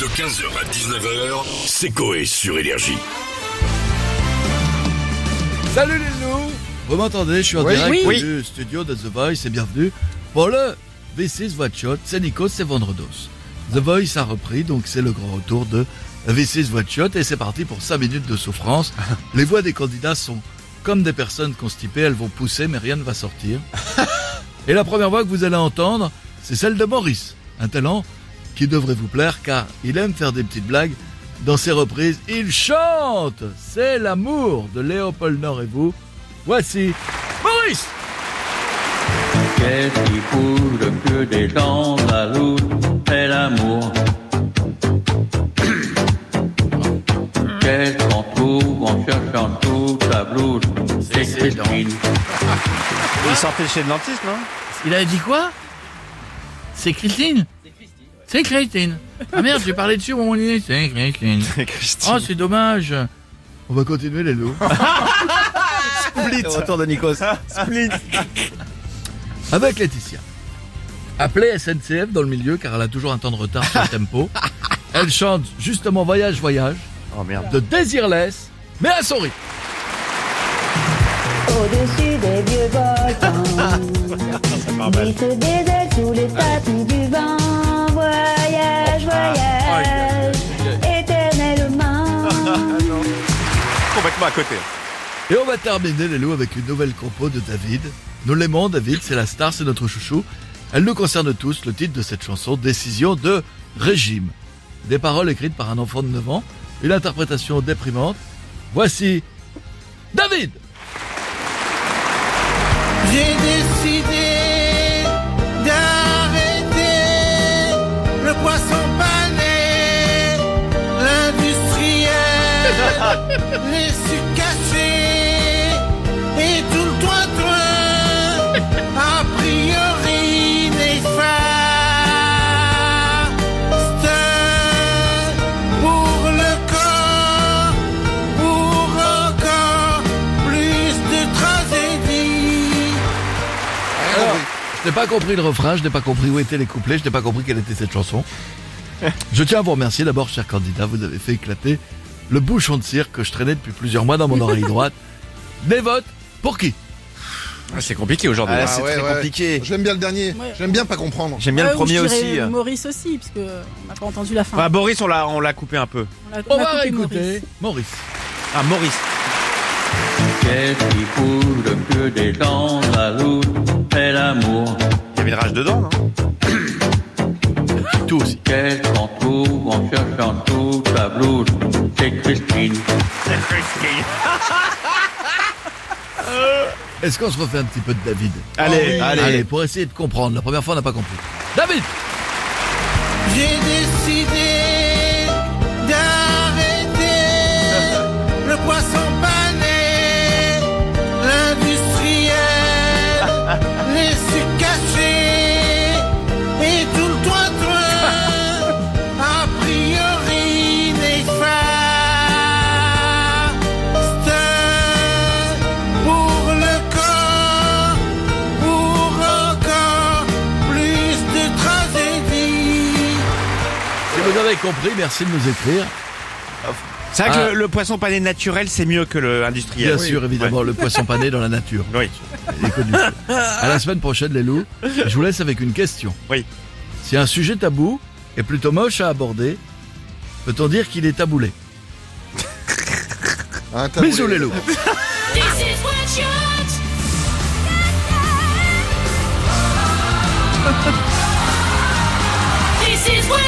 De 15h à 19h, c'est Coé sur Énergie. Salut les loups Vous m'entendez? Je suis en Oui. direct Oui. du studio de The Voice et bienvenue pour le V6 Watch Shot. C'est Nikos, c'est Vendredos. The Voice a repris, donc c'est le grand retour de V6 Watch Shot et c'est parti pour 5 minutes de souffrance. Les voix des candidats sont comme des personnes constipées, elles vont pousser mais rien ne va sortir. Et la première voix que vous allez entendre, c'est celle de Maurice, un talent qui devrait vous plaire car il aime faire des petites blagues. Dans ses reprises, il chante C'est l'amour de Léopold Nord et vous. Voici Maurice Qu'est-ce qui fout que des gens jaloux C'est l'amour. Qu'est-ce qu'on trouve en cherchant toute la blouse C'est. Christine. Il sortait chez le dentiste, non? Il a dit quoi? C'est Christine? C'est Christine. Ah merde, j'ai parlé dessus au moment donné. C'est Christine. Christine. Oh, c'est dommage. On va continuer les loups. Split. Retour de Nikos. Split. Avec Laetitia. Appelée SNCF dans le milieu car elle a toujours un temps de retard sur le tempo. Elle chante justement Voyage, Voyage Oh merde. de Désirless, mais à son rythme. Au-dessus des vieux volcans, glisse des ailes sous les tapis du vent. Voyage, voyage, éternellement. Complètement à côté. Et on va terminer les loups avec une nouvelle compo de David. Nous l'aimons, David, c'est la star, c'est notre chouchou. Elle nous concerne tous, le titre de cette chanson, Décision de régime. Des paroles écrites par un enfant de 9 ans, une interprétation déprimante. Voici David J'ai décidé les cachés et tout le toit a priori néfaste pour le corps, pour encore plus de tragédie. Alors, je n'ai pas compris le refrain, je n'ai pas compris où étaient les couplets, je n'ai pas compris quelle était cette chanson. Je tiens à vous remercier d'abord, chers candidats, vous avez fait éclater le bouchon de cire que je traînais depuis plusieurs mois dans mon oreille droite. Des votes pour qui? Ah, c'est compliqué aujourd'hui. Ah, c'est ouais, très ouais. compliqué. J'aime bien le dernier. Ouais. J'aime bien pas comprendre. J'aime bien Ouais, le premier aussi. Maurice aussi, parce que on n'a pas entendu la fin. Bah, Boris, on l'a, on l'a coupé un peu. On l'a- On on va coupé écouter Maurice. Maurice. Ah, Maurice. Qu'est-ce qui fout que des gens toute la blouse C'est Christine. Est-ce qu'on se refait un petit peu de David Allez, allez. Allez, pour essayer de comprendre. La première fois, on n'a pas compris. David J'ai décidé vous avez compris, merci de nous écrire. C'est vrai que Ah. le, le poisson pané naturel, c'est mieux que le industriel. Bien sûr, évidemment, le poisson pané dans la nature. Oui. Il est connu. À la semaine prochaine, les loups. Je vous laisse avec une question. Oui. Si un sujet tabou est plutôt moche à aborder, peut-on dire qu'il est taboulé Un taboulé. Bisous les loups. This is what shot.